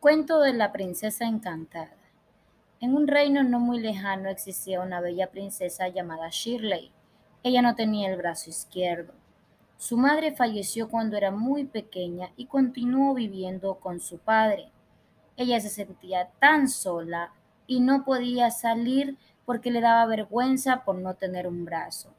Cuento de la princesa encantada. En un reino no muy lejano existía una bella princesa llamada Shirley. Ella no tenía el brazo izquierdo. Su madre falleció cuando era muy pequeña y continuó viviendo con su padre. Ella se sentía tan sola y no podía salir porque le daba vergüenza por no tener un brazo.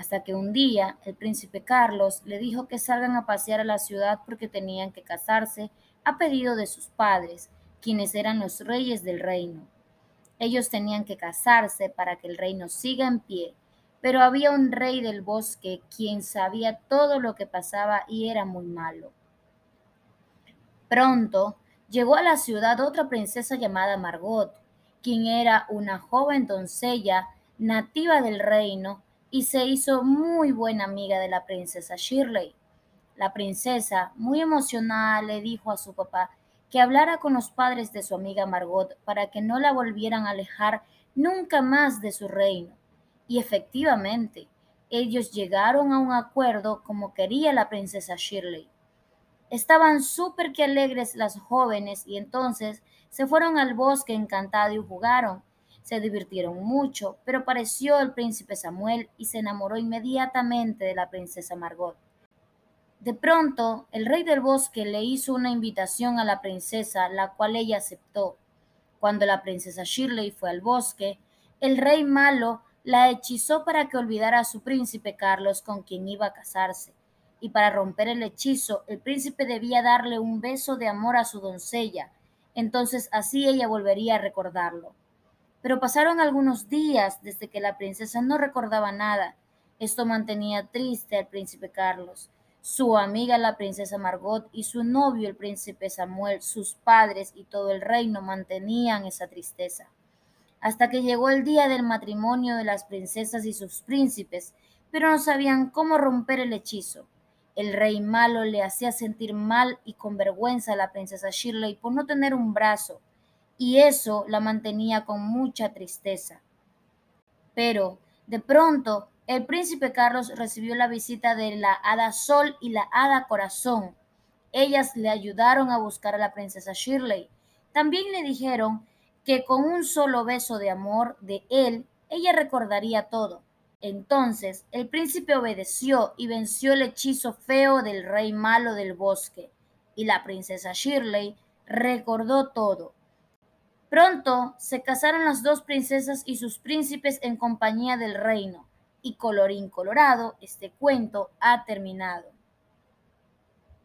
Hasta que un día el príncipe Carlos le dijo que salgan a pasear a la ciudad porque tenían que casarse a pedido de sus padres, quienes eran los reyes del reino. Ellos tenían que casarse para que el reino siga en pie, pero había un rey del bosque quien sabía todo lo que pasaba y era muy malo. Pronto llegó a la ciudad otra princesa llamada Margot, quien era una joven doncella nativa del reino y se hizo muy buena amiga de la princesa Shirley. La princesa, muy emocionada, le dijo a su papá que hablara con los padres de su amiga Margot para que no la volvieran a alejar nunca más de su reino. Y efectivamente, ellos llegaron a un acuerdo como quería la princesa Shirley. Estaban súper que alegres las jóvenes y entonces se fueron al bosque encantado y jugaron. Se divirtieron mucho, pero pareció el príncipe Samuel y se enamoró inmediatamente de la princesa Margot. De pronto, el rey del bosque le hizo una invitación a la princesa, la cual ella aceptó. Cuando la princesa Shirley fue al bosque, el rey malo la hechizó para que olvidara a su príncipe Carlos con quien iba a casarse. Y para romper el hechizo, el príncipe debía darle un beso de amor a su doncella. Entonces así ella volvería a recordarlo. Pero pasaron algunos días desde que la princesa no recordaba nada. Esto mantenía triste al príncipe Carlos su amiga la princesa Margot y su novio el príncipe Samuel, sus padres y todo el reino mantenían esa tristeza. Hasta que llegó el día del matrimonio de las princesas y sus príncipes, pero no sabían cómo romper el hechizo. El rey malo le hacía sentir mal y con vergüenza a la princesa Shirley por no tener un brazo, y eso la mantenía con mucha tristeza. Pero, de pronto, el príncipe Carlos recibió la visita de la hada Sol y la hada Corazón. Ellas le ayudaron a buscar a la princesa Shirley. También le dijeron que con un solo beso de amor de él, ella recordaría todo. Entonces el príncipe obedeció y venció el hechizo feo del rey malo del bosque, y la princesa Shirley recordó todo. Pronto se casaron las dos princesas y sus príncipes en compañía del reino y colorín colorado, este cuento ha terminado.